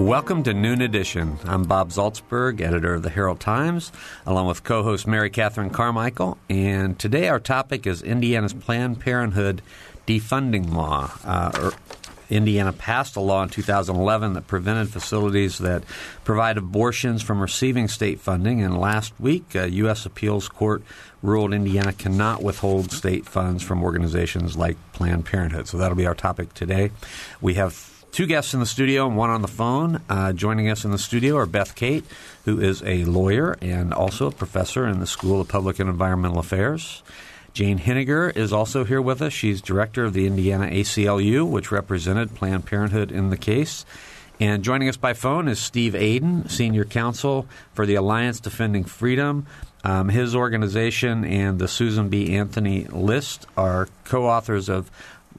Welcome to Noon Edition. I'm Bob Zaltsberg, editor of the Herald Times, along with co host Mary Catherine Carmichael. And today our topic is Indiana's Planned Parenthood defunding law. Uh, er, Indiana passed a law in 2011 that prevented facilities that provide abortions from receiving state funding. And last week, a U.S. Appeals Court ruled Indiana cannot withhold state funds from organizations like Planned Parenthood. So that'll be our topic today. We have two guests in the studio and one on the phone. Uh, joining us in the studio are Beth Cate, who is a lawyer and also a professor in the School of Public and Environmental Affairs. Jane Henegar is also here with us. She's director of the Indiana ACLU, which represented Planned Parenthood in the case. And joining us by phone is Steve Aden, senior counsel for the Alliance Defending Freedom. Um, his organization and the Susan B. Anthony list are co authors of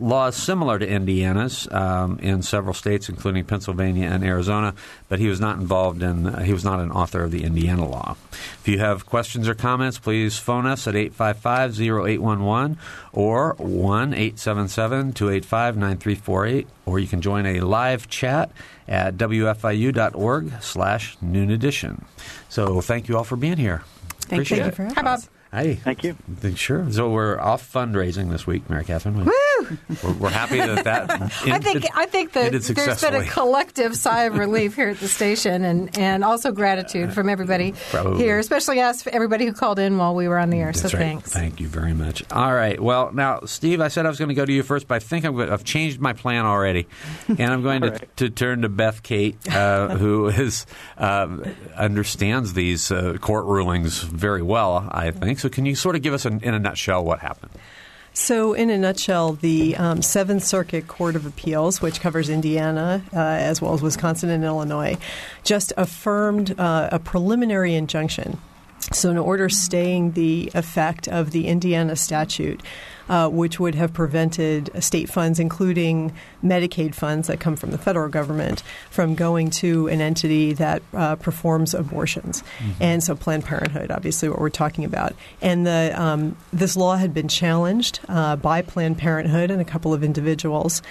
laws similar to Indiana's um, in several states, including Pennsylvania and Arizona, but he was not involved in, uh, he was not an author of the Indiana law. If you have questions or comments, please phone us at 855 0811 or 1 877 285 9348, or you can join a live chat at wfiu.org slash noon edition. So thank you all for being here. Thank Appreciate you it. for having Hi, Bob. Hey. Thank you. Sure. So we're off fundraising this week, Mary Catherine. Woo! We're, we're happy that that I think I think that there's been a collective sigh of relief here at the station, and, and also gratitude from everybody Probably. here, especially us, everybody who called in while we were on the air. That's so right. thanks. Thank you very much. All right. Well, now, Steve, I said I was going to go to you first, but I think I'm, I've changed my plan already, and I'm going to, right. to turn to Beth Cate, uh, who is um, understands these uh, court rulings very well. I think. So, can you sort of give us, an, in a nutshell, what happened? So, in a nutshell, the um, Seventh Circuit Court of Appeals, which covers Indiana uh, as well as Wisconsin and Illinois, just affirmed uh, a preliminary injunction. So, an order staying the effect of the Indiana statute, uh, which would have prevented state funds, including Medicaid funds that come from the federal government, from going to an entity that uh, performs abortions. And so, Planned Parenthood, obviously, what we're talking about. And the um, this law had been challenged uh, by Planned Parenthood and a couple of individuals.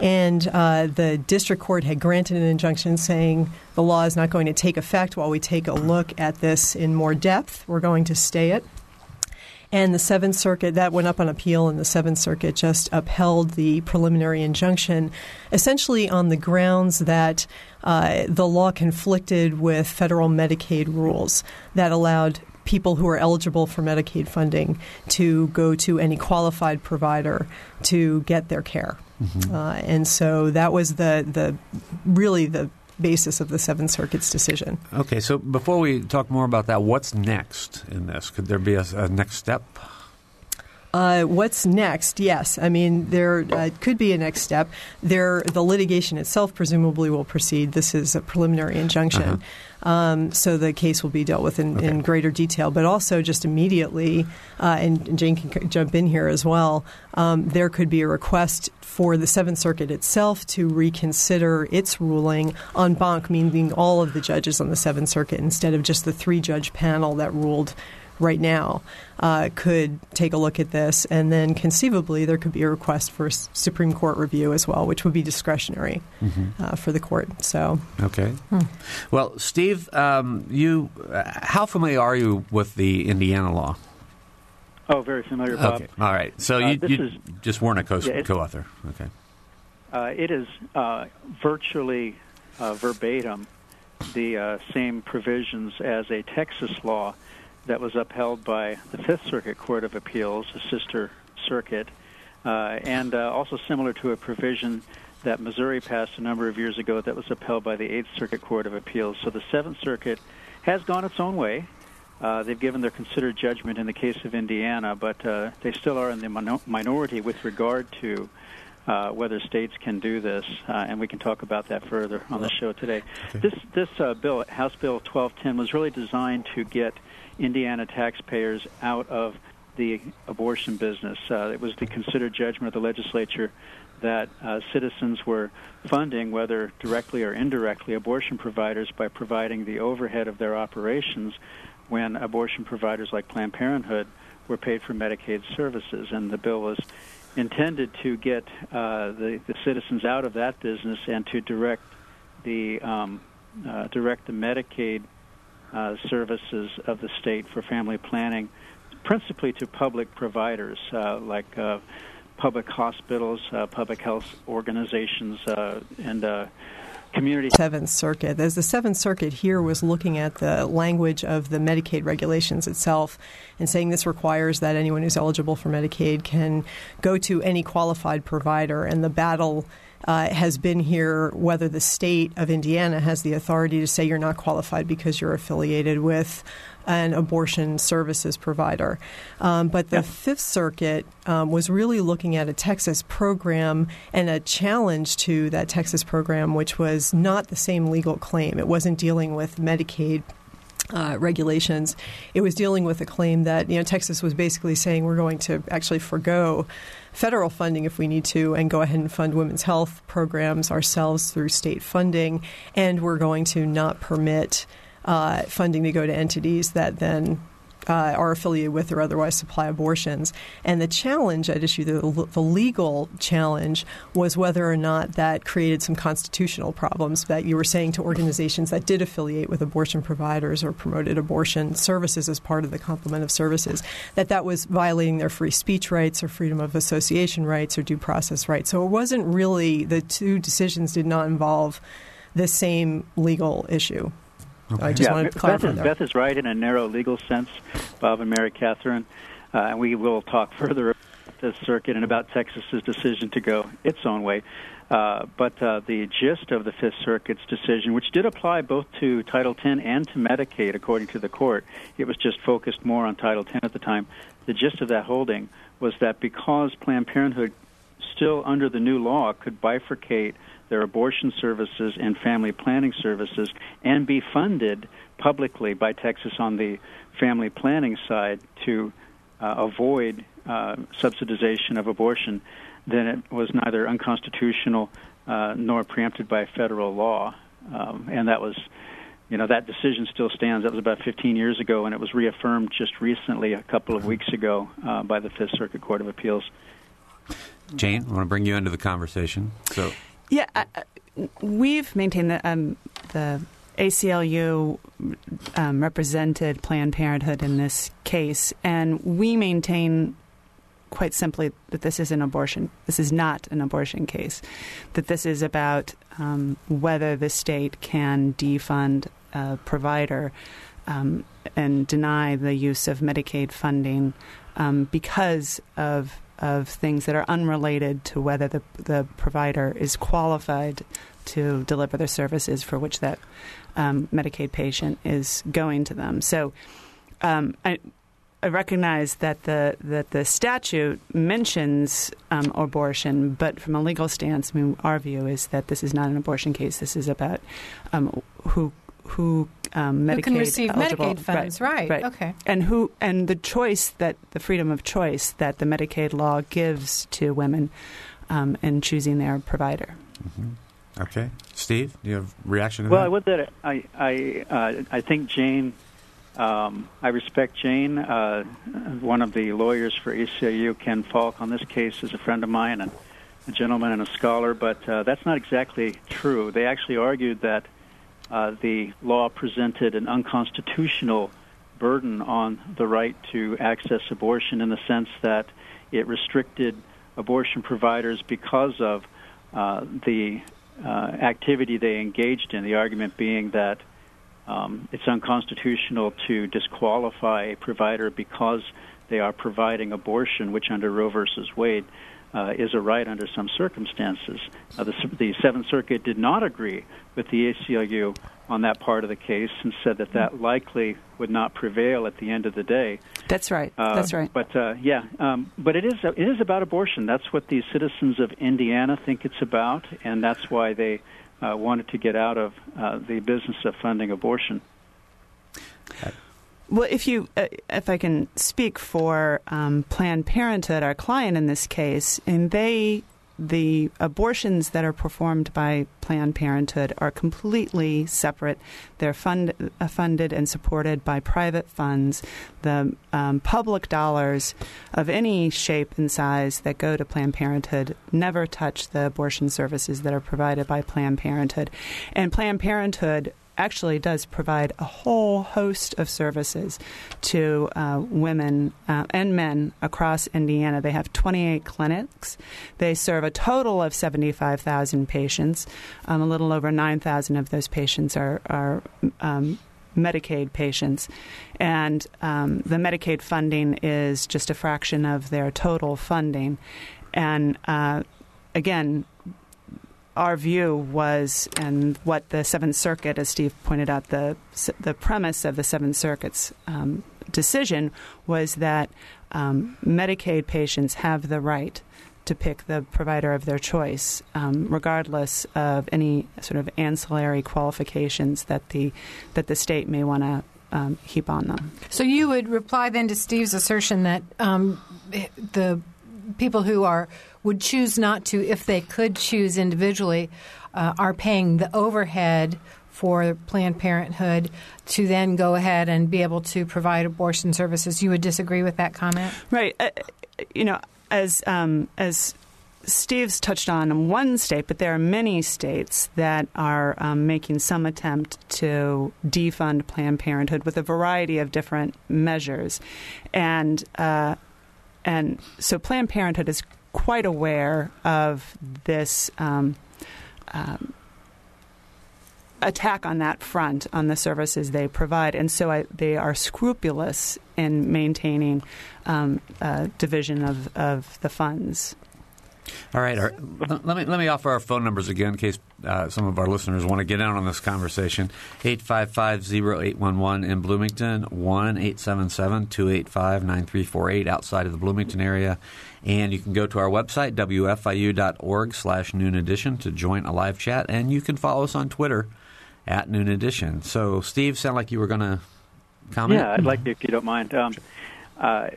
And uh, the district court had granted an injunction saying the law is not going to take effect while we take a look at this in more depth. We're going to stay it. And the Seventh Circuit, that went up on appeal, and the Seventh Circuit just upheld the preliminary injunction, essentially on the grounds that uh, the law conflicted with federal Medicaid rules that allowed people who are eligible for Medicaid funding to go to any qualified provider to get their care. Uh, and so that was the, the really the basis of the Seventh Circuit's decision. Okay. So, before we talk more about that, what's next in this? Could there be a, a next step? Uh, what's next? Yes, I mean there uh, could be a next step. There, the litigation itself presumably will proceed. This is a preliminary injunction, um, so the case will be dealt with in, in greater detail. But also, just immediately, uh, and, and Jane can jump in here as well. Um, there could be a request for the Seventh Circuit itself to reconsider its ruling en banc, meaning all of the judges on the Seventh Circuit instead of just the three-judge panel that ruled right now uh, could take a look at this, and then conceivably there could be a request for s- Supreme Court review as well, which would be discretionary uh, for the court. So, Okay. Well, Steve, um, you, uh, how familiar are you with the Indiana law? Oh, very familiar, Bob. Okay. All right. So Uh, you, you is- just weren't a co- yeah, co-author. Okay. Uh, it is uh, virtually uh, verbatim the uh, same provisions as a Texas law that was upheld by the Fifth Circuit Court of Appeals, a sister circuit, uh, and uh, also similar to a provision that Missouri passed a number of years ago that was upheld by the Eighth Circuit Court of Appeals. So the Seventh Circuit has gone its own way. Uh, they've given their considered judgment in the case of Indiana, but uh, they still are in the minor- minority with regard to uh, whether states can do this, uh, and we can talk about that further on the show today. This this uh, bill, House Bill 1210, was really designed to get Indiana taxpayers out of the abortion business. Uh, it was the considered judgment of the legislature that uh, citizens were funding, whether directly or indirectly, abortion providers by providing the overhead of their operations when abortion providers like Planned Parenthood were paid for Medicaid services. And the bill was intended to get uh, the, the citizens out of that business and to direct the um, uh, direct the Medicaid uh, services of the state for family planning, principally to public providers uh, like uh, public hospitals, uh, public health organizations, uh, and uh, community. Seventh Circuit. As the Seventh Circuit here was looking at the language of the Medicaid regulations itself and saying this requires that anyone who's eligible for Medicaid can go to any qualified provider, and the battle. Uh, has been here whether the state of Indiana has the authority to say you're not qualified because you're affiliated with an abortion services provider. Um, but the Fifth Circuit um, was really looking at a Texas program and a challenge to that Texas program, which was not the same legal claim. It wasn't dealing with Medicaid uh, regulations. It was dealing with a claim that you know Texas was basically saying we're going to actually forego federal funding if we need to and go ahead and fund women's health programs ourselves through state funding, and we're going to not permit uh, funding to go to entities that then uh, are affiliated with or otherwise supply abortions. And the challenge at issue, the, the, legal challenge, was whether or not that created some constitutional problems that you were saying to organizations that did affiliate with abortion providers or promoted abortion services as part of the complement of services, that that was violating their free speech rights or freedom of association rights or due process rights. So it wasn't really, the two decisions did not involve the same legal issue. Okay. I just yeah, wanted to clarify Beth is, Beth is right in a narrow legal sense, Bob and Mary Catherine, uh, and we will talk further about the circuit and about Texas's decision to go its own way. Uh, but uh, the gist of the Fifth Circuit's decision, which did apply both to Title X and to Medicaid, according to the court, it was just focused more on Title X at the time. The gist of that holding was that because Planned Parenthood, still under the new law, could bifurcate their abortion services and family planning services and be funded publicly by Texas on the family planning side to uh, avoid uh, subsidization of abortion, then it was neither unconstitutional uh, nor preempted by federal law. Um, and that was, you know, that decision still stands. That was about 15 years ago, and it was reaffirmed just recently, a couple of weeks ago, uh, by the Fifth Circuit Court of Appeals. Jane, I want to bring you into the conversation. So, yeah, I, we've maintained that um, the ACLU um, represented Planned Parenthood in this case, and we maintain quite simply that this is an abortion. This is not an abortion case. That this is about um, whether the state can defund a provider um, and deny the use of Medicaid funding um, because of of things that are unrelated to whether the, the provider is qualified to deliver the services for which that um, Medicaid patient is going to them. So um, I, I, recognize that the that the statute mentions um, abortion, but from a legal stance, I mean, our view is that this is not an abortion case. This is about um, who who um, Medicaid who can receive eligible. Medicaid funds, right, right? Okay, and who and the choice that the freedom of choice that the Medicaid law gives to women um, in choosing their provider. Mm-hmm. Okay, Steve, do you have reaction to well, that? Well, I would that I I uh, I think Jane. Um, I respect Jane, uh, one of the lawyers for ACLU, Ken Falk, on this case is a friend of mine and a gentleman and a scholar, but uh, that's not exactly true. They actually argued that uh, the law presented an unconstitutional burden on the right to access abortion in the sense that it restricted abortion providers because of uh, the uh, activity they engaged in. The argument being that um, it's unconstitutional to disqualify a provider because they are providing abortion, which under Roe versus Wade uh, is a right under some circumstances. Uh, the, the, Seventh Circuit did not agree with the ACLU on that part of the case and said that that likely would not prevail at the end of the day. That's right. Uh, That's right. But uh, yeah, um, but it is it is about abortion. That's what the citizens of Indiana think it's about, and that's why they uh, wanted to get out of uh, the business of funding abortion. Well, if you, uh, if I can speak for um, Planned Parenthood, our client in this case, and they, the abortions that are performed by Planned Parenthood are completely separate. They're fund, uh, funded and supported by private funds. The um, public dollars of any shape and size that go to Planned Parenthood never touch the abortion services that are provided by Planned Parenthood, and Planned Parenthood actually does provide a whole host of services to uh, women uh, and men across Indiana. They have 28 clinics. They serve a total of 75,000 patients. Um, a little over 9,000 of those patients are, are um, Medicaid patients. And um, the Medicaid funding is just a fraction of their total funding. And uh, again, our view was, and what the Seventh Circuit, as Steve pointed out, the the premise of the Seventh Circuit's um, decision was that um, Medicaid patients have the right to pick the provider of their choice, um, regardless of any sort of ancillary qualifications that the that the state may want to um, heap on them. So you would reply then to Steve's assertion that um, the people who are would choose not to, if they could choose individually, uh, are paying the overhead for Planned Parenthood to then go ahead and be able to provide abortion services. You would disagree with that comment, right? Uh, you know, as um, as Steve's touched on one state, but there are many states that are um, making some attempt to defund Planned Parenthood with a variety of different measures, and uh, and so Planned Parenthood is quite aware of this um, um, attack on that front on the services they provide, and so I, they are scrupulous in maintaining um, division of, of the funds. All right. Our, let me let me offer our phone numbers again in case uh, some of our listeners want to get in on this conversation. 855-0811 in Bloomington, 1-877-285-9348 outside of the Bloomington area. And you can go to our website, wfiu.org slash noon edition to join a live chat. And you can follow us on Twitter at noon edition. So, Steve, sound like you were going to comment? Yeah, I'd like to, if you don't mind. Um, uh,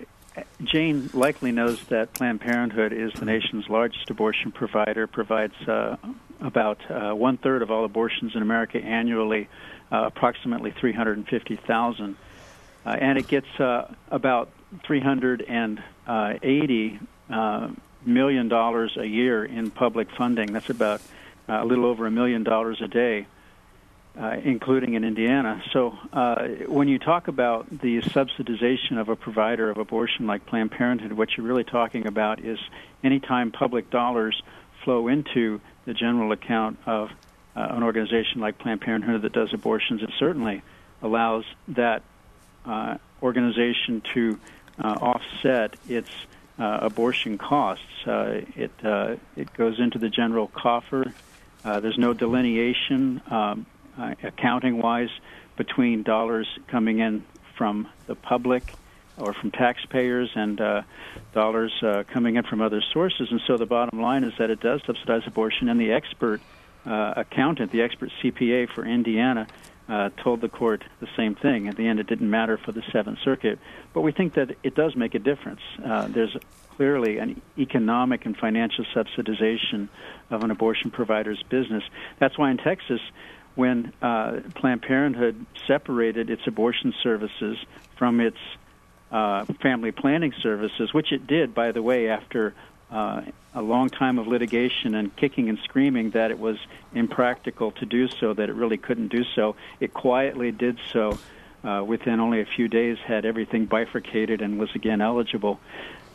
Jane likely knows that Planned Parenthood is the nation's largest abortion provider, provides uh, about uh, one third of all abortions in America annually, uh, approximately 350,000. Uh, and it gets uh, about 380 uh, million dollars a year in public funding. That's about a little over a million dollars a day uh, including in Indiana. So uh, when you talk about the subsidization of a provider of abortion like Planned Parenthood, what you're really talking about is anytime public dollars flow into the general account of uh, an organization like Planned Parenthood that does abortions, it certainly allows that uh, organization to uh, offset its uh, abortion costs. it it goes into the general coffer. there's no delineation. Um, uh, accounting wise between dollars coming in from the public or from taxpayers and uh, dollars uh, coming in from other sources. And so the bottom line is that it does subsidize abortion. And the expert uh, accountant, the expert CPA for Indiana, uh, told the court the same thing. At the end, it didn't matter for the Seventh Circuit. But we think that it does make a difference. Uh, there's clearly an economic and financial subsidization of an abortion provider's business. That's why in Texas, when uh, Planned Parenthood separated its abortion services from its uh, family planning services, which it did, by the way, after uh, a long time of litigation and kicking and screaming that it was impractical to do so, that it really couldn't do so. It quietly did so. Uh, within only a few days, had everything bifurcated and was again eligible.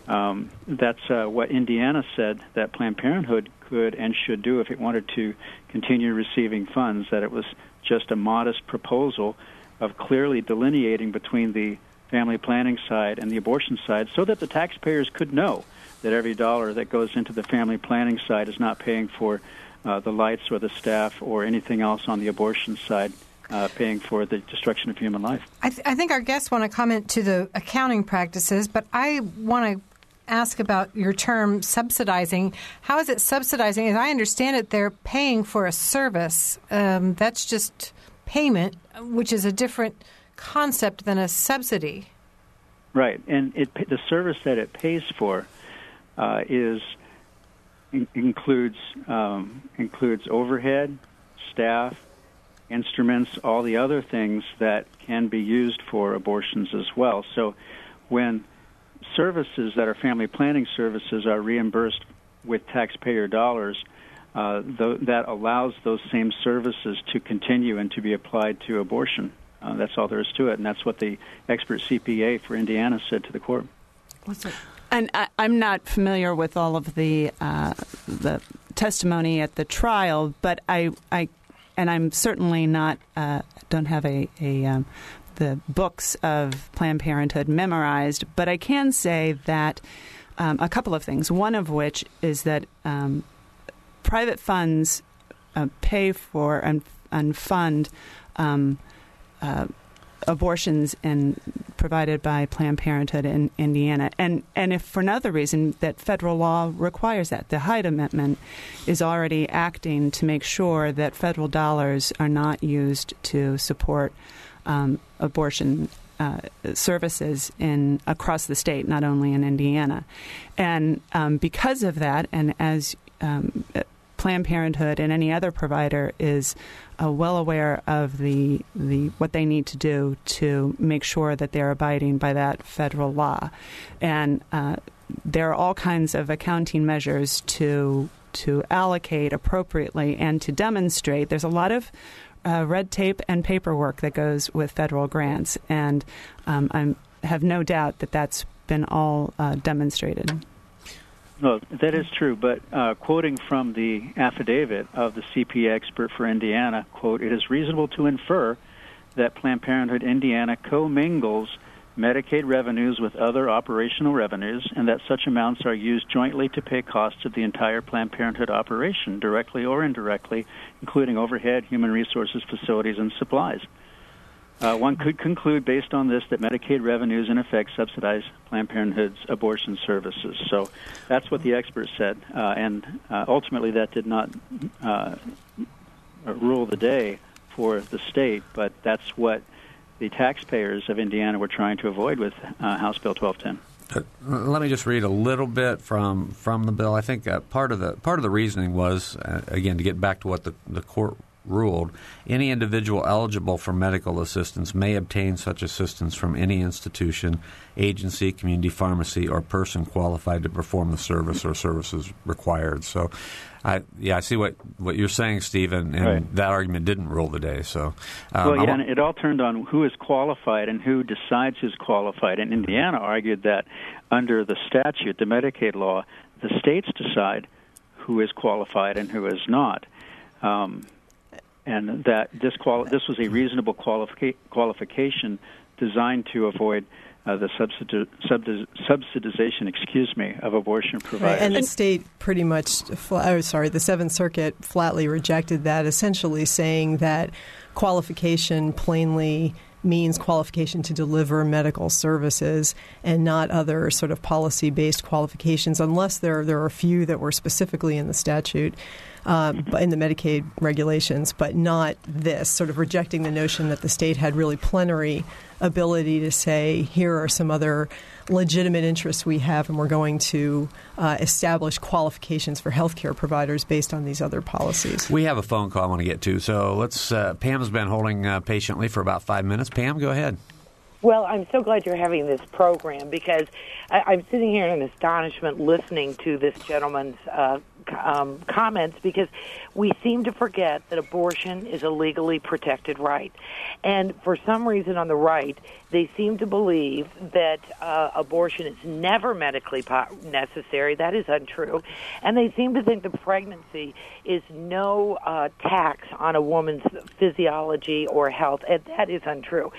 Um, that's uh, what Indiana said that Planned Parenthood could and should do if it wanted to continue receiving funds, that it was just a modest proposal of clearly delineating between the family planning side and the abortion side so that the taxpayers could know that every dollar that goes into the family planning side is not paying for uh, the lights or the staff or anything else on the abortion side uh, paying for the destruction of human life. I, th- I think our guests want to comment to the accounting practices, but I want to ask about your term subsidizing. How is it subsidizing? As I understand it, they're paying for a service. Um, that's just payment, which is a different concept than a subsidy. Right, and it, the service that it pays for uh, is in, includes um, includes overhead, staff, instruments, all the other things that can be used for abortions as well. So, when services that are family planning services are reimbursed with taxpayer dollars, uh, th- that allows those same services to continue and to be applied to abortion. Uh, that's all there is to it, and that's what the expert CPA for Indiana said to the court. What's it? And I, am not familiar with all of the uh, the testimony at the trial, but I, I and I'm certainly not uh, don't have a, a um, the books of Planned Parenthood memorized, but I can say that um, a couple of things. One of which is that um, private funds uh, pay for and, and fund um, uh, abortions and provided by Planned Parenthood in Indiana, and and if for another reason that federal law requires that, the Hyde Amendment is already acting to make sure that federal dollars are not used to support um, abortion uh, services in across the state, not only in Indiana, and um, because of that, and as um, Planned Parenthood and any other provider is uh, well aware of the the what they need to do to make sure that they're abiding by that federal law, and uh, there are all kinds of accounting measures to to allocate appropriately and to demonstrate. There's a lot of uh, red tape and paperwork that goes with federal grants, and um, I have no doubt that that's been all uh, demonstrated. Well, that is true, but uh, quoting from the affidavit of the CP expert for Indiana, quote, it is reasonable to infer that Planned Parenthood Indiana commingles Medicaid revenues with other operational revenues, and that such amounts are used jointly to pay costs of the entire Planned Parenthood operation, directly or indirectly, including overhead, human resources, facilities, and supplies. Uh, one could conclude, based on this, that Medicaid revenues, in effect, subsidize Planned Parenthood's abortion services. So that's what the experts said, uh, and uh, ultimately that did not uh, rule the day for the state, but that's what the taxpayers of Indiana were trying to avoid with uh, House Bill 1210. Uh, let me just read a little bit from from the bill. I think uh, part of the part of the reasoning was uh, again to get back to what the the court ruled. Any individual eligible for medical assistance may obtain such assistance from any institution, agency, community pharmacy, or person qualified to perform the service or services required. So, I, yeah, I see what, what you're saying, Stephen, and right. that argument didn't rule the day. So, um, well, yeah, and it all turned on who is qualified and who decides who's qualified. And Indiana argued that under the statute, the Medicaid law, the states decide who is qualified and who is not. Um, and that this, quali- this was a reasonable qualifica- qualification designed to avoid uh, the subsidi- subdi- subsidization, excuse me, of abortion providers. Right, and the state pretty much, oh, sorry, the Seventh Circuit flatly rejected that, essentially saying that qualification plainly means qualification to deliver medical services and not other sort of policy based qualifications, unless there, there are a few that were specifically in the statute. Um, in the Medicaid regulations, but not this, sort of rejecting the notion that the state had really plenary ability to say, here are some other legitimate interests we have, and we're going to uh, establish qualifications for healthcare providers based on these other policies. We have a phone call I want to get to, so let's. Uh, Pam's been holding uh, patiently for about five minutes. Pam, go ahead. Well, I'm so glad you're having this program because I, am sitting here in astonishment listening to this gentleman's uh, um, comments because we seem to forget that abortion is a legally protected right. And for some reason on the right, they seem to believe that uh, abortion is never medically po- necessary. That is untrue. And they seem to think that pregnancy is no uh, tax on a woman's physiology or health. And that is untrue.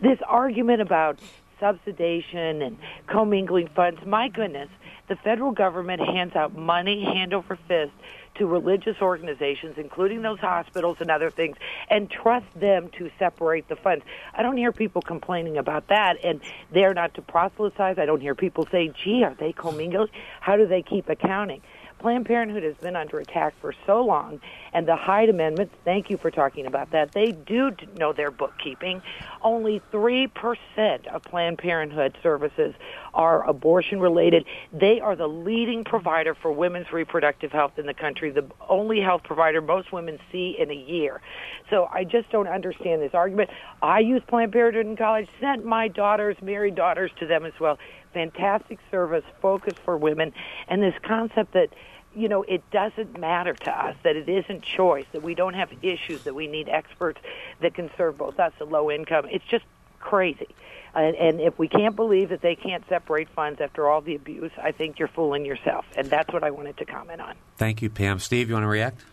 This argument about subsidization and commingling funds. My goodness, the federal government hands out money hand over fist to religious organizations, including those hospitals and other things, and trust them to separate the funds. I don't hear people complaining about that, and they're not to proselytize. I don't hear people say, gee, are they commingling? How do they keep accounting? Planned Parenthood has been under attack for so long, and the Hyde Amendments, thank you for talking about that, they do know their bookkeeping. Only 3% of Planned Parenthood services are abortion related. They are the leading provider for women's reproductive health in the country, the only health provider most women see in a year. So I just don't understand this argument. I use Planned Parenthood in college, sent my daughters, married daughters to them as well fantastic service, focus for women, and this concept that you know, it doesn't matter to us that it isn't choice, that we don't have issues, that we need experts that can serve both us and low income. It's just crazy. And, and if we can't believe that they can't separate funds after all the abuse, I think you're fooling yourself. And that's what I wanted to comment on. Thank you, Pam. Steve, you want to react?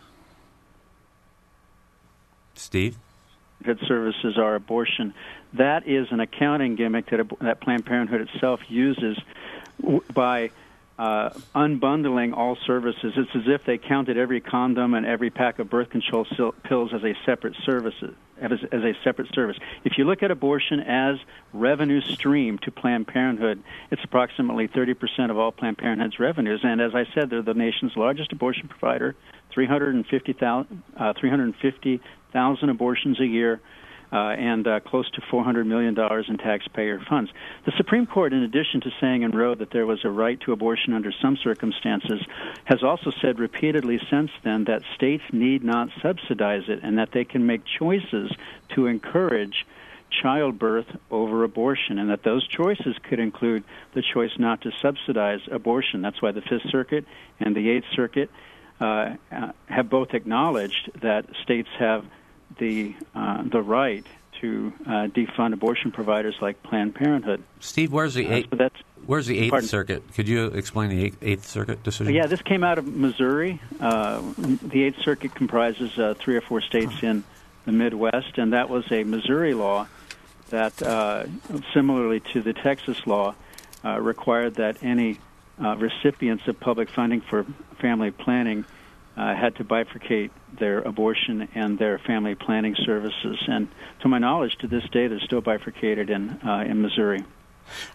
Steve? Good services are abortion that is an accounting gimmick that, that Planned Parenthood itself uses by uh, unbundling all services. It's as if they counted every condom and every pack of birth control pills as a separate service. As, as a separate service. If you look at abortion as revenue stream to Planned Parenthood, it's approximately 30% of all Planned Parenthood's revenues. And as I said, they're the nation's largest abortion provider, 350,000 uh, 350, abortions a year uh, and uh, close to $400 million in taxpayer funds. The Supreme Court, in addition to saying in Roe that there was a right to abortion under some circumstances, has also said repeatedly since then that states need not subsidize it and that they can make choices to encourage childbirth over abortion, and that those choices could include the choice not to subsidize abortion. That's why the Fifth Circuit and the Eighth Circuit uh, uh have both acknowledged that states have the uh, the right to uh, defund abortion providers like Planned Parenthood. Steve, where's the eighth? Uh, where's the Eighth pardon? Circuit? Could you explain the eighth, eighth Circuit decision? Yeah, this came out of Missouri. Uh, the Eighth Circuit comprises uh, three or four states in the Midwest, and that was a Missouri law that, uh, similarly to the Texas law, required that any recipients of public funding for family planning uh, had to bifurcate their abortion and their family planning services. And to my knowledge, to this day, they're still bifurcated in uh, in Missouri.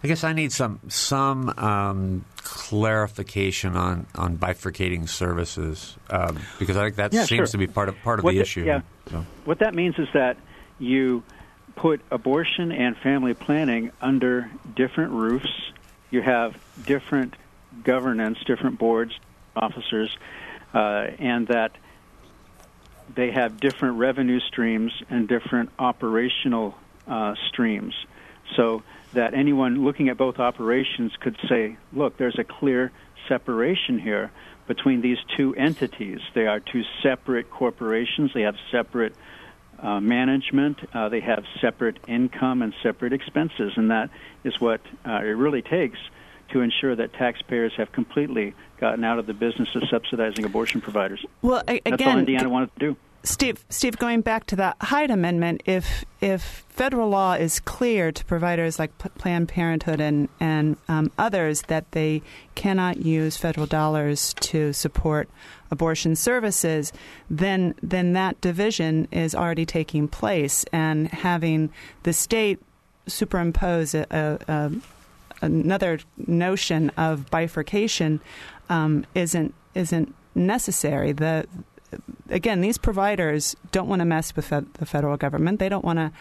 I guess I need some some um, clarification on, on bifurcating services um, because I think that yeah, seems sure. to be part of part of what the, issue. Yeah. So. What that means is that you put abortion and family planning under different roofs. You have different governance, different boards, officers, uh, and that they have different revenue streams and different operational uh, streams. So that anyone looking at both operations could say, look, there's a clear separation here between these two entities. They are two separate corporations, they have separate uh, management, uh, they have separate income and separate expenses, and that is what uh, it really takes to ensure that taxpayers have completely gotten out of the business of subsidizing abortion providers. Well, again, that's all Indiana wanted to do. Steve, Steve, going back to that Hyde Amendment, if if federal law is clear to providers like P- Planned Parenthood and and um, others that they cannot use federal dollars to support abortion services, then then that division is already taking place, and having the state superimpose a, a, a another notion of bifurcation um, isn't isn't necessary. The again, these providers don't want to mess with the federal government. They don't want to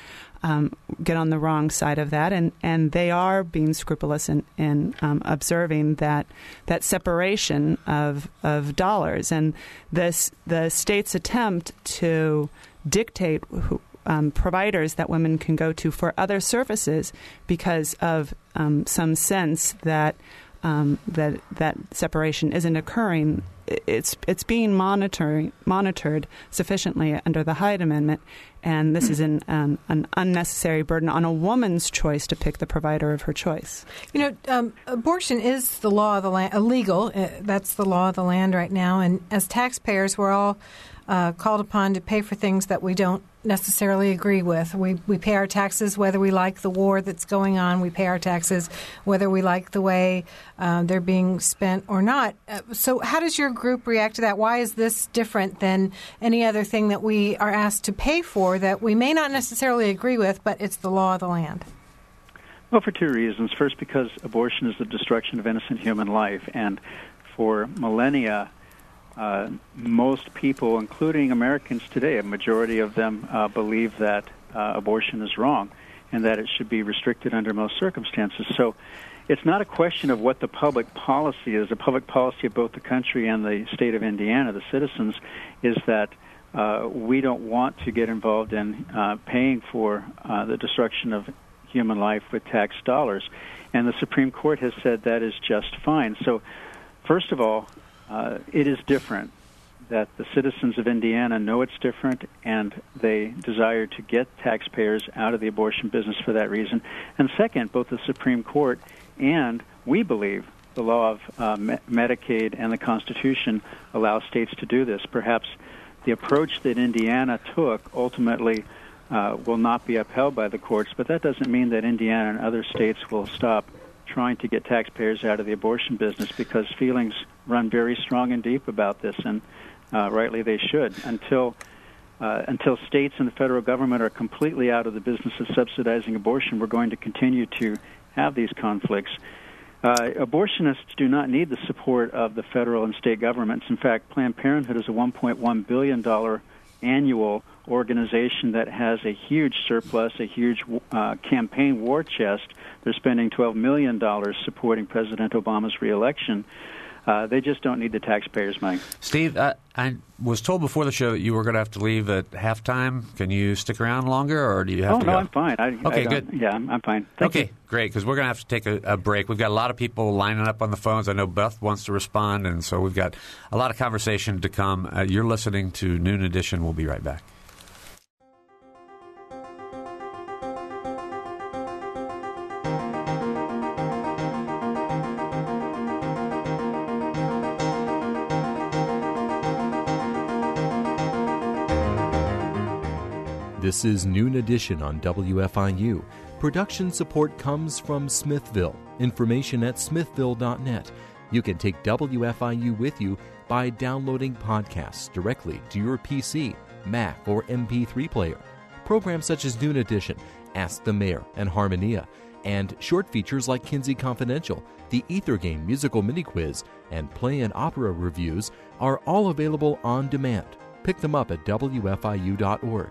um, get on the wrong side of that, and, and they are being scrupulous in, in um, observing that that separation of of dollars and this the state's attempt to dictate who, um, providers that women can go to for other services because of um, some sense that um, that that separation isn't occurring. It's it's being monitored monitored sufficiently under the Hyde Amendment, and this is an um, an unnecessary burden on a woman's choice to pick the provider of her choice. You know, um, abortion is the law of the land, illegal. Uh, that's the law of the land right now, and as taxpayers, we're all uh, called upon to pay for things that we don't necessarily agree with. We we pay our taxes whether we like the war that's going on. We pay our taxes whether we like the way uh, they're being spent or not. Uh, so, how does your group react to that? Why is this different than any other thing that we are asked to pay for that we may not necessarily agree with, but it's the law of the land? Well, for two reasons. First, because abortion is the destruction of innocent human life, and for millennia, uh, most people, including Americans today, a majority of them uh, believe that uh, abortion is wrong and that it should be restricted under most circumstances. So it's not a question of what the public policy is. The public policy of both the country and the state of Indiana, the citizens, is that uh, we don't want to get involved in uh, paying for uh, the destruction of human life with tax dollars. And the Supreme Court has said that is just fine. So, first of all, uh, it is different. That the citizens of Indiana know it's different, and they desire to get taxpayers out of the abortion business for that reason. And second, both the Supreme Court and we believe the law of uh, me- Medicaid and the Constitution allow states to do this. Perhaps the approach that Indiana took ultimately uh, will not be upheld by the courts, but that doesn't mean that Indiana and other states will stop trying to get taxpayers out of the abortion business because feelings run very strong and deep about this, and uh, rightly they should. Until uh, until states and the federal government are completely out of the business of subsidizing abortion, we're going to continue to have these conflicts. Uh, abortionists do not need the support of the federal and state governments. In fact, Planned Parenthood is a $1.1 billion annual organization that has a huge surplus, a huge uh, campaign war chest. They're spending $12 million supporting President Obama's reelection. Uh, they just don't need the taxpayers' money. Steve, I, I was told before the show that you were going to have to leave at halftime. Can you stick around longer, or do you have oh, to Oh no, go? I'm fine. I, okay, I good. Yeah, I'm, I'm fine. Thank okay, you. great, because we're going to have to take a, a, break. We've got a lot of people lining up on the phones. I know Beth wants to respond, and so we've got a lot of conversation to come. Uh, you're listening to Noon Edition. We'll be right back. This is Noon Edition on WFIU. Production support comes from Smithville. Information at smithville.net. You can take WFIU with you by downloading podcasts directly to your PC, Mac, or MP3 player. Programs such as Noon Edition, Ask the Mayor, and Harmonia, and short features like Kinsey Confidential, the Ether Game musical mini quiz, and play and opera reviews are all available on demand. Pick them up at WFIU.org.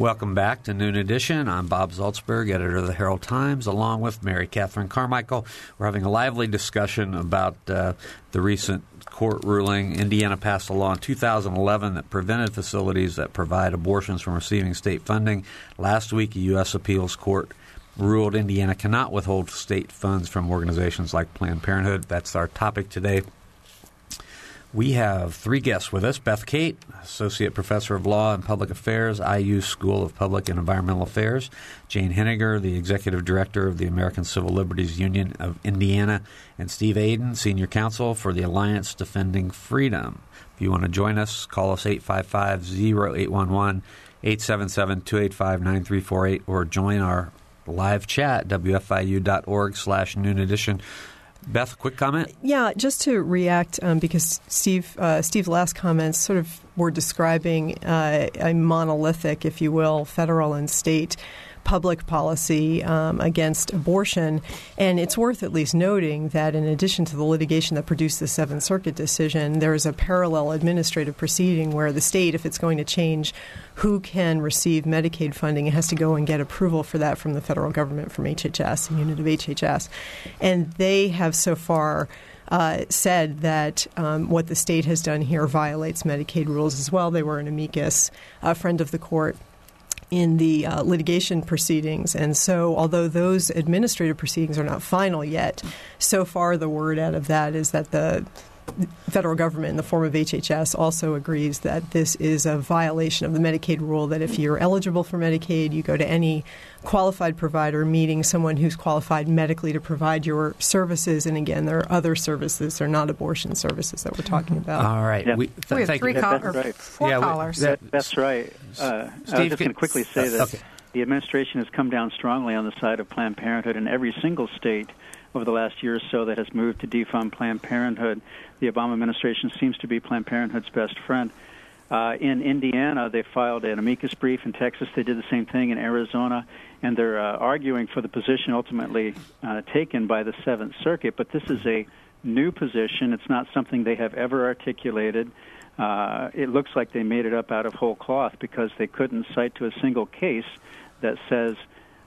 Welcome back to Noon Edition. I'm Bob Zaltsberg, editor of the Herald Times, along with Mary Catherine Carmichael. We're having a lively discussion about uh, the recent court ruling. Indiana passed a law in 2011 that prevented facilities that provide abortions from receiving state funding. Last week, a U.S. appeals court ruled Indiana cannot withhold state funds from organizations like Planned Parenthood. That's our topic today. We have three guests with us Beth Cate, Associate Professor of Law and Public Affairs, IU School of Public and Environmental Affairs, Jane Henegar, the Executive Director of the American Civil Liberties Union of Indiana, and Steve Aden, Senior Counsel for the Alliance Defending Freedom. If you want to join us, call us 855 0811 877 285 9348 or join our live chat, wfiu.org slash noon edition. Beth, quick comment? Yeah, just to react um, because Steve, uh, Steve's last comments sort of were describing uh, a monolithic, if you will, federal and state public policy um, against abortion. And it's worth at least noting that in addition to the litigation that produced the Seventh Circuit decision, there is a parallel administrative proceeding where the state, if it's going to change who can receive Medicaid funding, it has to go and get approval for that from the federal government, from HHS, the unit of HHS. And they have so far uh, said that um, what the state has done here violates Medicaid rules as well. They were an amicus, a friend of the court in the uh, litigation proceedings. And so, although those administrative proceedings are not final yet, so far the word out of that is that the federal government in the form of HHS also agrees that this is a violation of the Medicaid rule that if you're eligible for Medicaid, you go to any qualified provider, meeting someone who's qualified medically to provide your services. And again, there are other services, they're not abortion services that we're talking about. All right. Yeah. We, th- we have three you. call- That's or right. four Yeah, we- callers. That, that's right. Uh, I was just can- going to quickly say that Okay. the administration has come down strongly on the side of Planned Parenthood in every single state over the last year or so that has moved to defund Planned Parenthood. The Obama administration seems to be Planned Parenthood's best friend. Uh, in Indiana, they filed an amicus brief. In Texas, they did the same thing. In Arizona, and they're uh, arguing for the position ultimately uh, taken by the Seventh Circuit. But this is a new position. It's not something they have ever articulated. Uh, it looks like they made it up out of whole cloth because they couldn't cite to a single case that says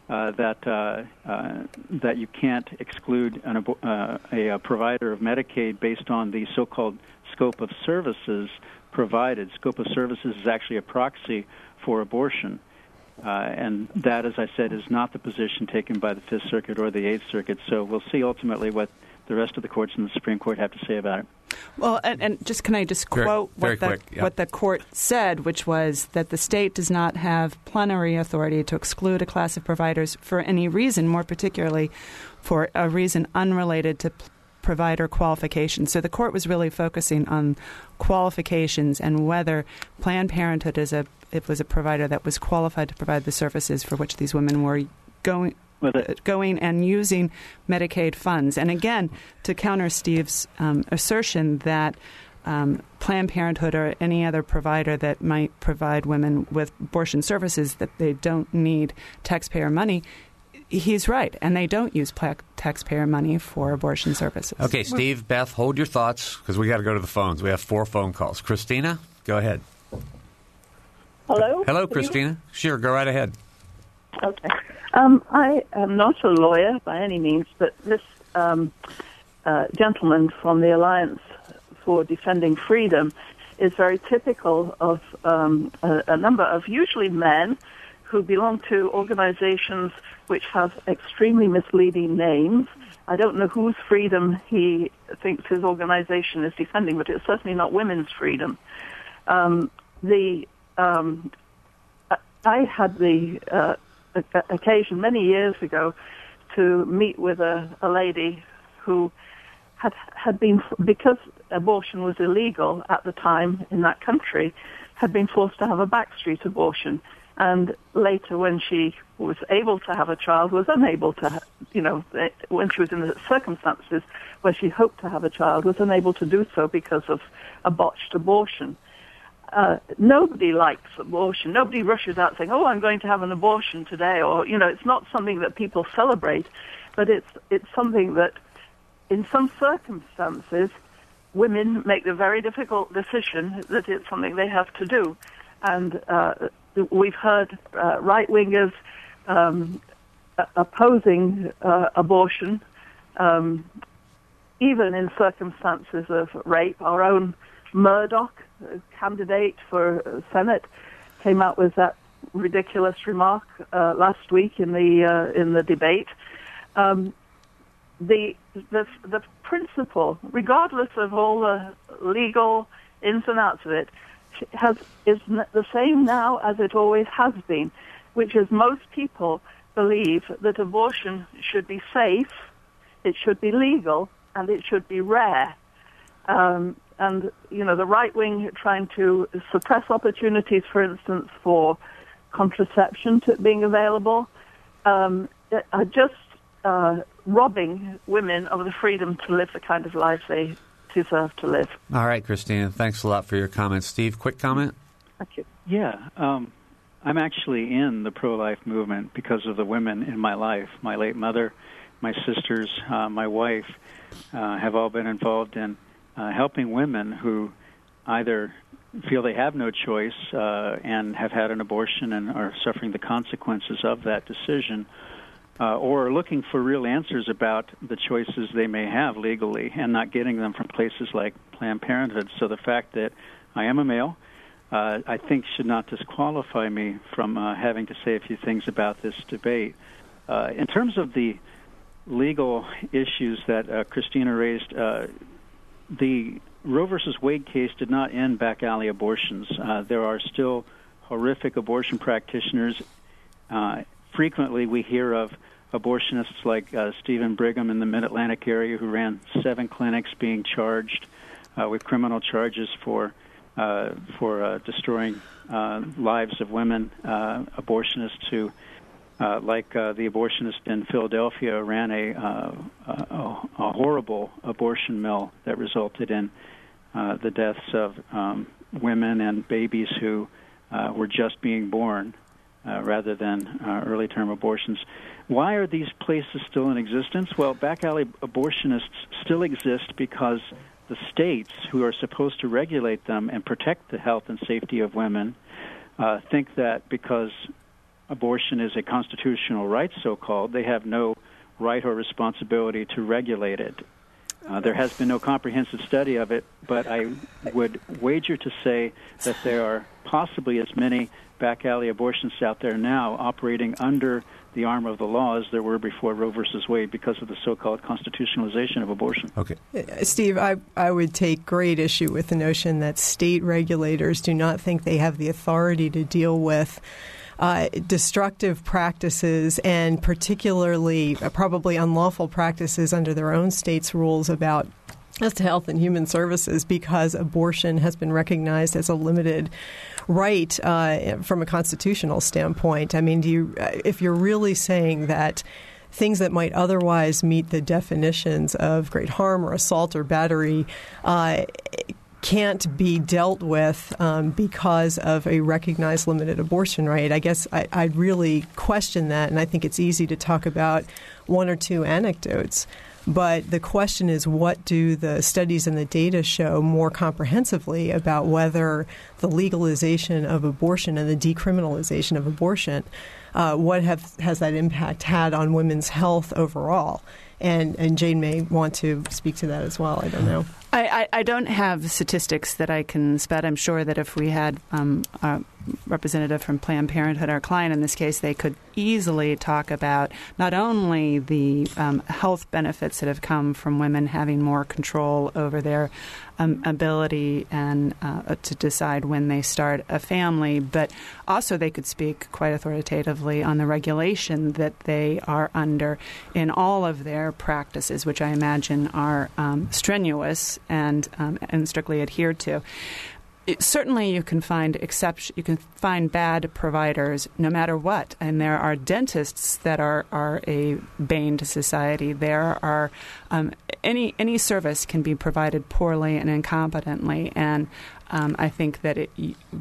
uh, that uh, uh, that you can't exclude an, uh, a, a provider of Medicaid based on the so-called scope of services provided. Scope of services is actually a proxy for abortion. Uh, and that, as I said, is not the position taken by the Fifth Circuit or the Eighth Circuit. So we'll see ultimately what the rest of the courts in the Supreme Court have to say about it. Well, and, and just can I just Very- quote very what the quick, yeah. what the court said, which was that the state does not have plenary authority to exclude a class of providers for any reason, more particularly for a reason unrelated to p- provider qualifications. So the court was really focusing on qualifications and whether Planned Parenthood is a it was a provider that was qualified to provide the services for which these women were going Well, the- going and using Medicaid funds. And again, to counter Steve's um, assertion that um, Planned Parenthood or any other provider that might provide women with abortion services that they don't need taxpayer money, he's right, and they don't use pla- taxpayer money for abortion services. Okay, Steve, Beth, hold your thoughts because we got to go to the phones. We have four phone calls. Christina, go ahead. Hello? Hello, Christina. Sure, go right ahead. Okay. Um, I am not a lawyer by any means, but this um, uh, gentleman from the Alliance for Defending Freedom is very typical of um, a, a number of usually men who belong to organizations which have extremely misleading names. I don't know whose freedom he thinks his organization is defending, but it's certainly not women's freedom. Um, the um, I- had the uh, occasion many years ago to meet with a, a lady who had had been because abortion was illegal at the time in that country, had been forced to have a backstreet abortion, and later when she was able to have a child, was unable to, you know, eh, when she was in the circumstances where she hoped to have a child, was unable to do so because of a botched abortion uh, nobody likes abortion. Nobody rushes out saying, "Oh, I'm going to have an abortion today," or you know, it's not something that people celebrate, but it's it's something that, in some circumstances, women make the very difficult decision that it's something they have to do, and uh, we've heard uh, right wingers um, opposing uh, abortion. Um, even in circumstances of rape, our own Mourdock, candidate for uh, Senate, came out with that ridiculous remark uh, last week in the uh, in the debate. Um, the the the principle, regardless of all the legal ins and outs of it, has is the same now as it always has been, which is most people believe that abortion should be safe, it should be legal, and it should be rare. Um, and you know the right wing trying to suppress opportunities, for instance, for contraception to being available, um, are just uh, robbing women of the freedom to live the kind of life they deserve to live. All right, Christina, thanks a lot for your comments. Steve, quick comment? Thank you. Yeah, um, I'm actually in the pro-life movement because of the women in my life. My late mother, my sisters, uh, my wife uh, have all been involved in uh, helping women who either feel they have no choice uh, and have had an abortion and are suffering the consequences of that decision, uh, or looking for real answers about the choices they may have legally and not getting them from places like Planned Parenthood. So the fact that I am a male, uh, I think, should not disqualify me from uh, having to say a few things about this debate. Uh, in terms of the legal issues that uh, Christina raised, uh, the Roe versus Wade case did not end back alley abortions. Uh, there are still horrific abortion practitioners. Uh, frequently, we hear of abortionists like uh, Steven Brigham in the Mid Atlantic area who ran seven clinics being charged uh, with criminal charges for uh, for uh, destroying lives of women. Abortionists who uh, like uh, the abortionist in Philadelphia, ran a, uh, a, a horrible abortion mill that resulted in uh, the deaths of um, women and babies who uh, were just being born uh, rather than uh, early term abortions. Why are these places still in existence? Well, back alley abortionists still exist because the states who are supposed to regulate them and protect the health and safety of women uh, think that because abortion is a constitutional right, so called, they have no right or responsibility to regulate it. Uh, there has been no comprehensive study of it, but I would wager to say that there are possibly as many back alley abortions out there now operating under the arm of the law as there were before Roe versus Wade because of the so-called constitutionalization of abortion. Okay, uh, Steve, I I would take great issue with the notion that state regulators do not think they have the authority to deal with uh, destructive practices and particularly uh, probably unlawful practices under their own state's rules about as to Health and Human Services because abortion has been recognized as a limited right uh, from a constitutional standpoint. I mean, do you, uh, if you're really saying that things that might otherwise meet the definitions of great harm or assault or battery uh, can't be dealt with um, because of a recognized limited abortion right. I guess I, I really question that, and I think it's easy to talk about one or two anecdotes. But the question is, what do the studies and the data show more comprehensively about whether the legalization of abortion and the decriminalization of abortion, uh, what have, has that impact had on women's health overall? And, and Jane may want to speak to that as well. I don't know. I, I, I, don't have statistics that I can spread. I'm sure that if we had um, a representative from Planned Parenthood, our client in this case, they could easily talk about not only the um, health benefits that have come from women having more control over their um, ability and uh, to decide when they start a family, but also they could speak quite authoritatively on the regulation that they are under in all of their practices, which I imagine are um, strenuous and um, and strictly adhered to it, certainly you can find exception you can find bad providers no matter what. And there are dentists that are, are a bane to society. There are um, any any service can be provided poorly and incompetently. And um, I think that it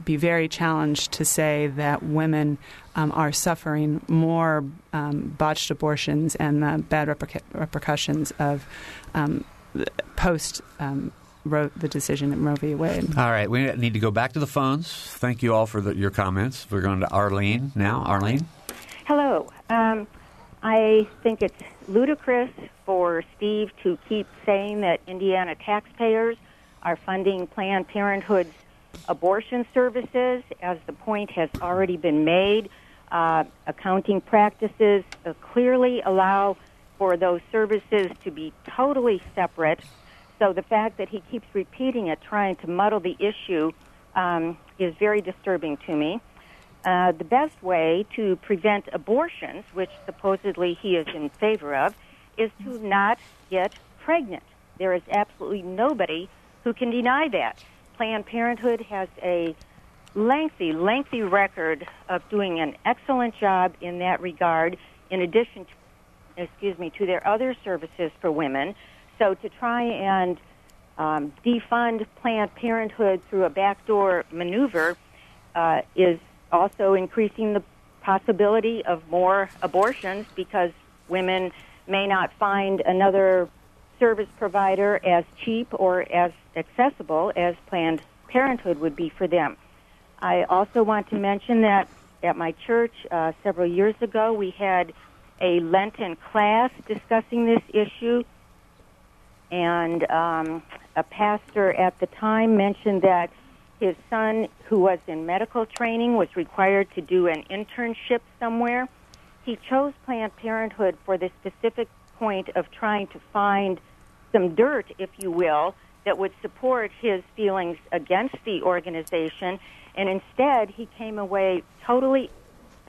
be very challenged to say that women um, are suffering more um, botched abortions and the bad repercu- repercussions of um, post um, wrote the decision in Roe v. Wade. All right, we need to go back to the phones. Thank you all for the, your comments. We're going to Arlene now. Arlene? Hello. Um, I think it's ludicrous for Steve to keep saying that Indiana taxpayers are funding Planned Parenthood's abortion services, as the point has already been made. Uh, accounting practices uh, clearly allow for those services to be totally separate so the fact that he keeps repeating it, trying to muddle the issue, um, is very disturbing to me. Uh, the best way to prevent abortions, which supposedly he is in favor of, is to not get pregnant. There is absolutely nobody who can deny that. Planned Parenthood has a lengthy, lengthy record of doing an excellent job in that regard, in addition to, excuse me, to their other services for women. So to try and um, defund Planned Parenthood through a backdoor maneuver uh, is also increasing the possibility of more abortions because women may not find another service provider as cheap or as accessible as Planned Parenthood would be for them. I also want to mention that at my church uh, several years ago, we had a Lenten class discussing this issue, and um, a pastor at the time mentioned that his son, who was in medical training, was required to do an internship somewhere. He chose Planned Parenthood for the specific point of trying to find some dirt, if you will, that would support his feelings against the organization, and instead he came away totally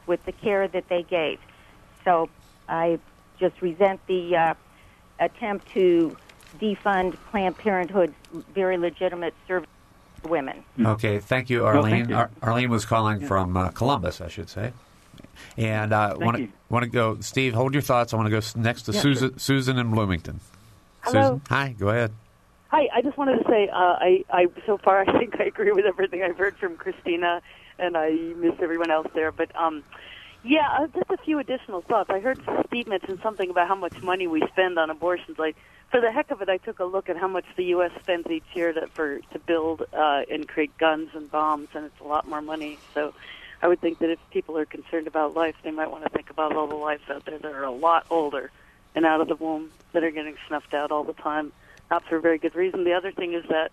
with the care that they gave. So I just resent the uh, attempt to defund Planned Parenthood's very legitimate service to women. Okay, thank you, Well, Arlene. thank you. Ar- Arlene was calling Yeah. from uh, Columbus, I should say. And uh, Thank want to want to go, Steve. Hold your thoughts. I want to go next to Yeah, Susan. Susan in Bloomington. Hello. Susan, hi. Go ahead. Hi, I just wanted to say, uh, I, I so far I think I agree with everything I've heard from Christina, and I miss everyone else there. But um, yeah, uh, just a few additional thoughts. I heard Steve mention something about how much money we spend on abortions. Like, for the heck of it, I took a look at how much the U.S. spends each year to, for to build uh, and create guns and bombs, and it's a lot more money. So. I would think that if people are concerned about life, they might want to think about all the lives out there that are a lot older and out of the womb that are getting snuffed out all the time, not for a very good reason. The other thing is that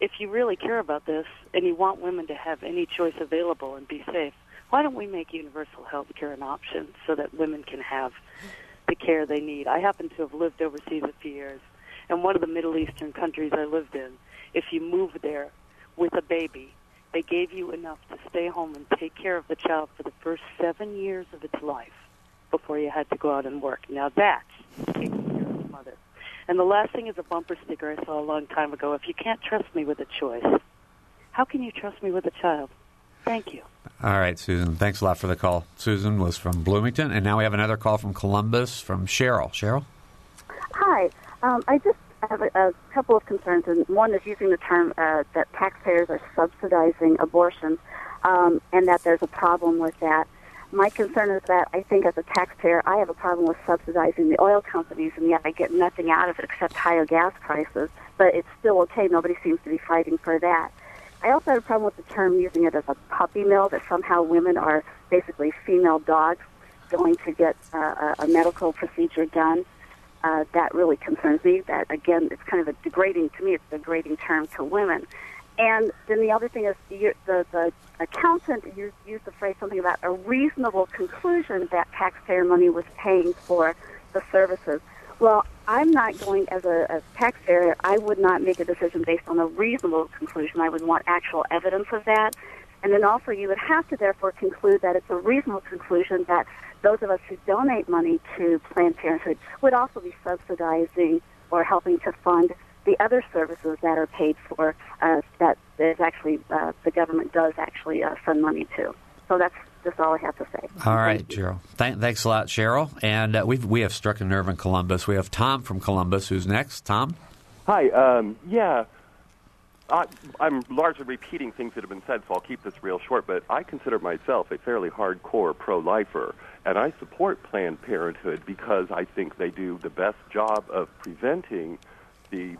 if you really care about this and you want women to have any choice available and be safe, why don't we make universal health care an option so that women can have the care they need? I happen to have lived overseas a few years, and one of the Middle Eastern countries I lived in, if you moved there with a baby, they gave you enough to stay home and take care of the child for the first seven years of its life before you had to go out and work. Now that's taking care of the mother. And the last thing is a bumper sticker I saw a long time ago. If you can't trust me with a choice, how can you trust me with a child? Thank you. All right, Susan. Thanks a lot for the call. Susan was from Bloomington, and now we have another call from Columbus from Cheryl. Cheryl. Hi. Um, I just have a, a couple of concerns, and one is using the term uh, that taxpayers are subsidizing abortions, um, and that there's a problem with that. My concern is that I think as a taxpayer, I have a problem with subsidizing the oil companies, and yet I get nothing out of it except higher gas prices. But it's still okay. Nobody seems to be fighting for that. I also have a problem with the term using it as a puppy mill, that somehow women are basically female dogs going to get uh, a, medical procedure done. Uh, that really concerns me. That again, it's kind of a degrading to me. It's a degrading term to women. And then the other thing is you, the the accountant used, used the phrase something about a reasonable conclusion that taxpayer money was paying for the services. Well, I'm not going as a, as taxpayer. I would not make a decision based on a reasonable conclusion. I would want actual evidence of that. And then also, you would have to therefore conclude that it's a reasonable conclusion that those of us who donate money to Planned Parenthood would also be subsidizing or helping to fund the other services that are paid for uh, that is actually uh, the government does actually uh, send money to. So that's just all I have to say. All right, Cheryl. Th- thanks a lot, Cheryl. And uh, we've we have struck a nerve in Columbus. We have Tom from Columbus. Who's next? Tom. Hi. Um, yeah, I, I'm largely repeating things that have been said, so I'll keep this real short. But I consider myself a fairly hardcore pro-lifer, and I support Planned Parenthood because I think they do the best job of preventing the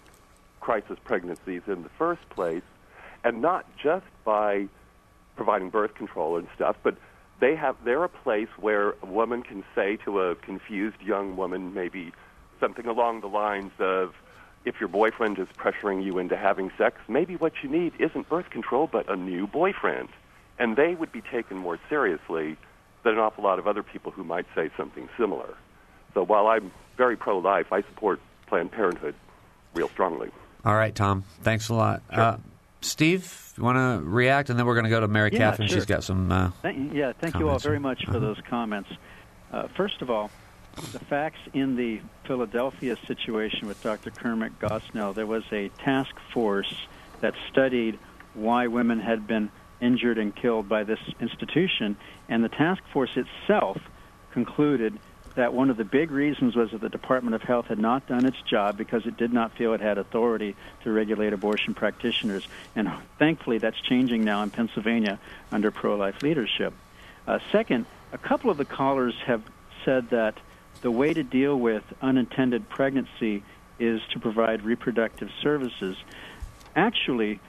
crisis pregnancies in the first place, and not just by providing birth control and stuff, but they have they're a place where a woman can say to a confused young woman maybe something along the lines of if your boyfriend is pressuring you into having sex, maybe what you need isn't birth control but a new boyfriend. And they would be taken more seriously than an awful lot of other people who might say something similar. So while I'm very pro life, I support Planned Parenthood real strongly. All right, Tom. Thanks a lot. Uh, Steve, you want to react, and then we're going to go to Mary Yeah, Catherine. sure. She's got some. Uh, Thank, yeah, thank you all very much for Uh-huh. those comments. Uh, first of all, the facts in the Philadelphia situation with Dr. Kermit Gosnell, there was a task force that studied why women had been injured and killed by this institution, and the task force itself concluded that one of the big reasons was that the Department of Health had not done its job because it did not feel it had authority to regulate abortion practitioners. And thankfully, that's changing now in Pennsylvania under pro life leadership. Uh, second, a couple of the callers have said that the way to deal with unintended pregnancy is to provide reproductive services. Actually,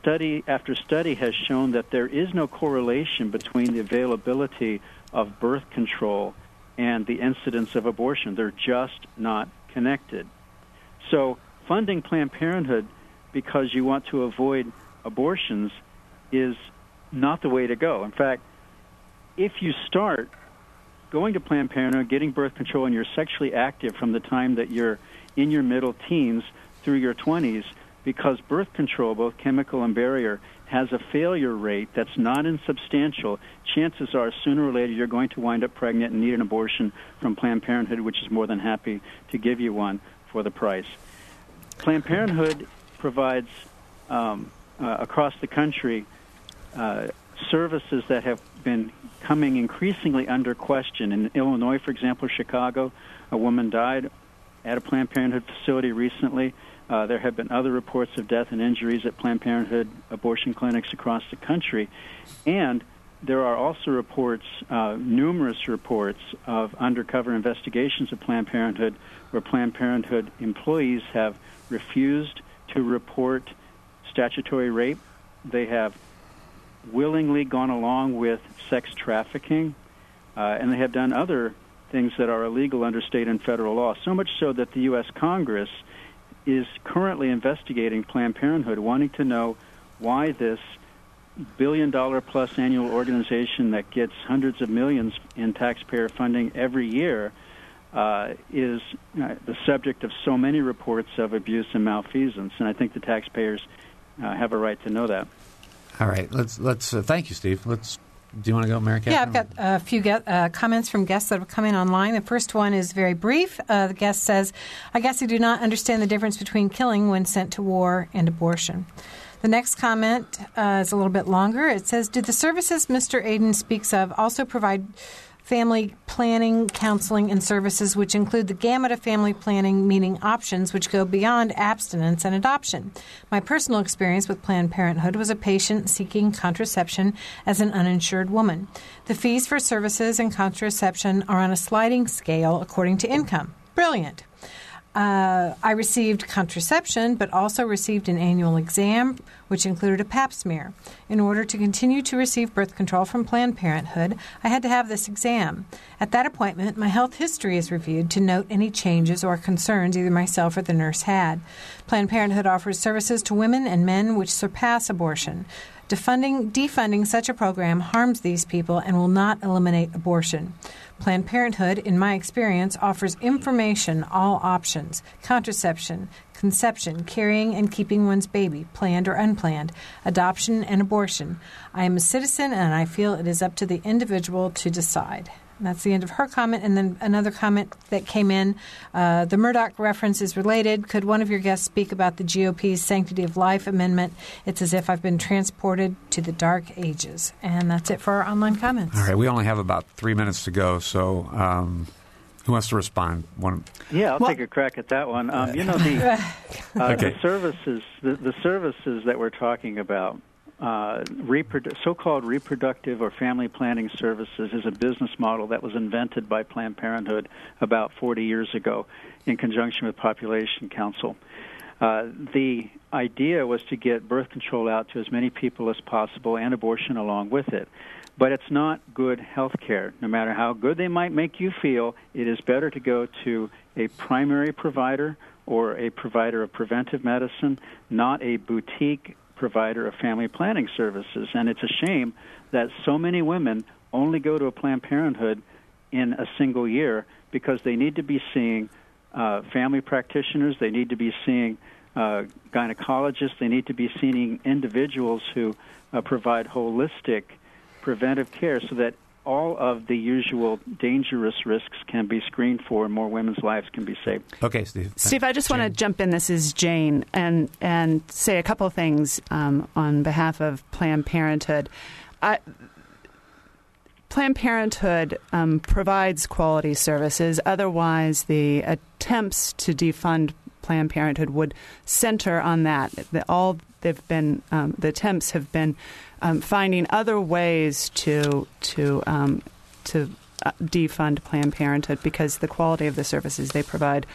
study after study has shown that there is no correlation between the availability of birth control and the incidence of abortion. They're just not connected. So, funding Planned Parenthood because you want to avoid abortions is not the way to go. In fact, if you start going to Planned Parenthood, getting birth control, and you're sexually active from the time that you're in your middle teens through your 20s, because birth control, both chemical and barrier, has a failure rate that's not insubstantial, chances are sooner or later you're going to wind up pregnant and need an abortion from Planned Parenthood, which is more than happy to give you one for the price. Planned Parenthood provides um, uh, across the country uh, services that have been coming increasingly under question. In Illinois, for example, Chicago, a woman died at a Planned Parenthood facility recently. Uh, there have been other reports of death and injuries at Planned Parenthood abortion clinics across the country. And there are also reports, uh, numerous reports, of undercover investigations of Planned Parenthood where Planned Parenthood employees have refused to report statutory rape. They have willingly gone along with sex trafficking, uh, and they have done other things that are illegal under state and federal law. So much so that the U.S. Congress is currently investigating Planned Parenthood, wanting to know why this billion dollar plus annual organization that gets hundreds of millions in taxpayer funding every year uh, is uh, the subject of so many reports of abuse and malfeasance. And I think the taxpayers uh, have a right to know that. All right, let's let's uh, thank you, Steve. Let's. Do you want to go, Mary? Yeah, I've got a few get, uh, comments from guests that have come in online. The first one is very brief. Uh, the guest says, "I guess I do not understand the difference between killing when sent to war and abortion." The next comment uh, is a little bit longer. It says, "Do the services Mr. Aden speaks of also provide?" Family planning, counseling, and services, which include the gamut of family planning, meaning options which go beyond abstinence and adoption. My personal experience with Planned Parenthood was a patient seeking contraception as an uninsured woman. The fees for services and contraception are on a sliding scale according to income. Brilliant. Uh, I received contraception, but also received an annual exam, which included a pap smear. In order to continue to receive birth control from Planned Parenthood, I had to have this exam. At that appointment, my health history is reviewed to note any changes or concerns either myself or the nurse had. Planned Parenthood offers services to women and men which surpass abortion. Defunding, defunding such a program harms these people and will not eliminate abortion. Planned Parenthood, in my experience, offers information, all options contraception, conception, carrying and keeping one's baby, planned or unplanned, adoption and abortion. I am a citizen and I feel it is up to the individual to decide. And that's the end of her comment. And then another comment that came in uh, the Mourdock reference is related. Could one of your guests speak about the GOP's Sanctity of Life Amendment? It's as if I've been transported to the dark ages. And that's it for our online comments. All right, we only have about three minutes to go, so. Um, who wants to respond? One. Yeah, I'll well, take a crack at that one. Um, you know the, uh, okay. the services, the, the services that we're talking about uh, reprodu- so-called reproductive or family planning services is a business model that was invented by Planned Parenthood about 40 years ago in conjunction with Population Council. Uh, the idea was to get birth control out to as many people as possible and abortion along with it. But it's not good health care. No matter how good they might make you feel, it is better to go to a primary provider or a provider of preventive medicine, not a boutique provider of family planning services. And it's a shame that so many women only go to a Planned Parenthood in a single year because they need to be seeing uh, family practitioners, they need to be seeing uh, gynecologists, they need to be seeing individuals who uh, provide holistic preventive care so that all of the usual dangerous risks can be screened for and more women's lives can be saved. Okay, Steve. Steve, I just Jane. want to jump in. This is Jane and and say a couple of things um, on behalf of Planned Parenthood. I, Planned Parenthood um, provides quality services. Otherwise, the attempts to defund Planned Parenthood would center on that. The, all they've been um, the attempts have been um, finding other ways to to um, to uh, defund Planned Parenthood because the quality of the services they provide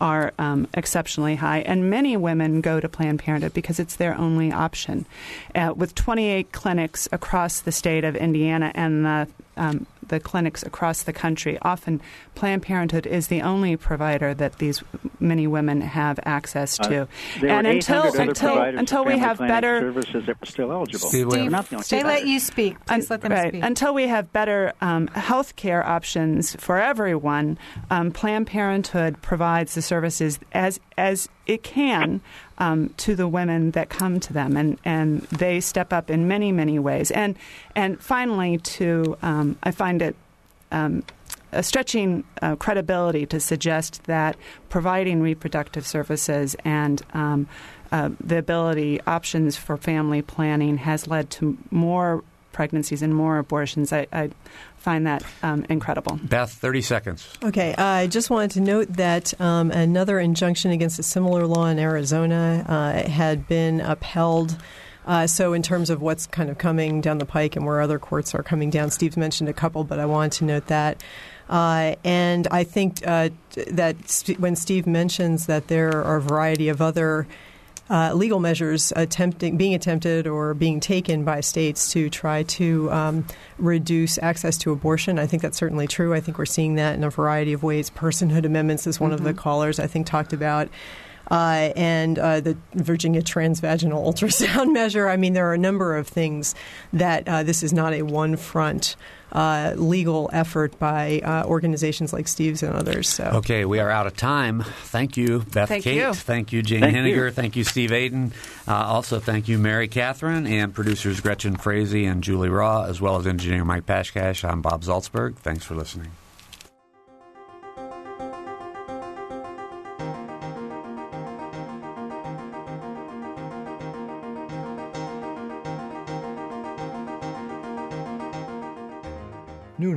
are um, exceptionally high, and many women go to Planned Parenthood because it's their only option. Uh, with 28 clinics across the state of Indiana and the um, the clinics across the country. Often, Planned Parenthood is the only provider that these many women have access to. Uh, there and were until other until until we have better services that were still eligible. Steve, They're Steve, not the They let you speak. Please let them right. speak. Until we have better um, health care options for everyone, um, Planned Parenthood provides the services as as it can um, to the women that come to them, and, and they step up in many many ways. And and finally, to um, I find it. Um, a stretching uh, credibility to suggest that providing reproductive services and um, uh, the ability options for family planning has led to more pregnancies and more abortions. I, I find that um, incredible. Beth, 30 seconds. Okay, I just wanted to note that um, another injunction against a similar law in Arizona uh, had been upheld. Uh, so, in terms of what's kind of coming down the pike and where other courts are coming down, Steve's mentioned a couple, but I wanted to note that. Uh, and I think uh, that st- when Steve mentions that there are a variety of other uh, legal measures attempting, being attempted or being taken by states to try to um, reduce access to abortion. I think that's certainly true. I think we're seeing that in a variety of ways. Personhood amendments is one of the callers I think talked about. Uh, and uh, the Virginia transvaginal ultrasound measure. I mean, there are a number of things that uh, this is not a one front uh, legal effort by uh, organizations like Steve's and others. So. Okay, we are out of time. Thank you, Beth Thank Cate. you. Thank you, Jane Thank Henegar. you. Thank you, Steve Aden. Uh, also, thank you, Mary Catherine, and producers Gretchen Frazee and Julie Raw, as well as engineer Mike Pashkash. I'm Bob Zaltsberg. Thanks for listening.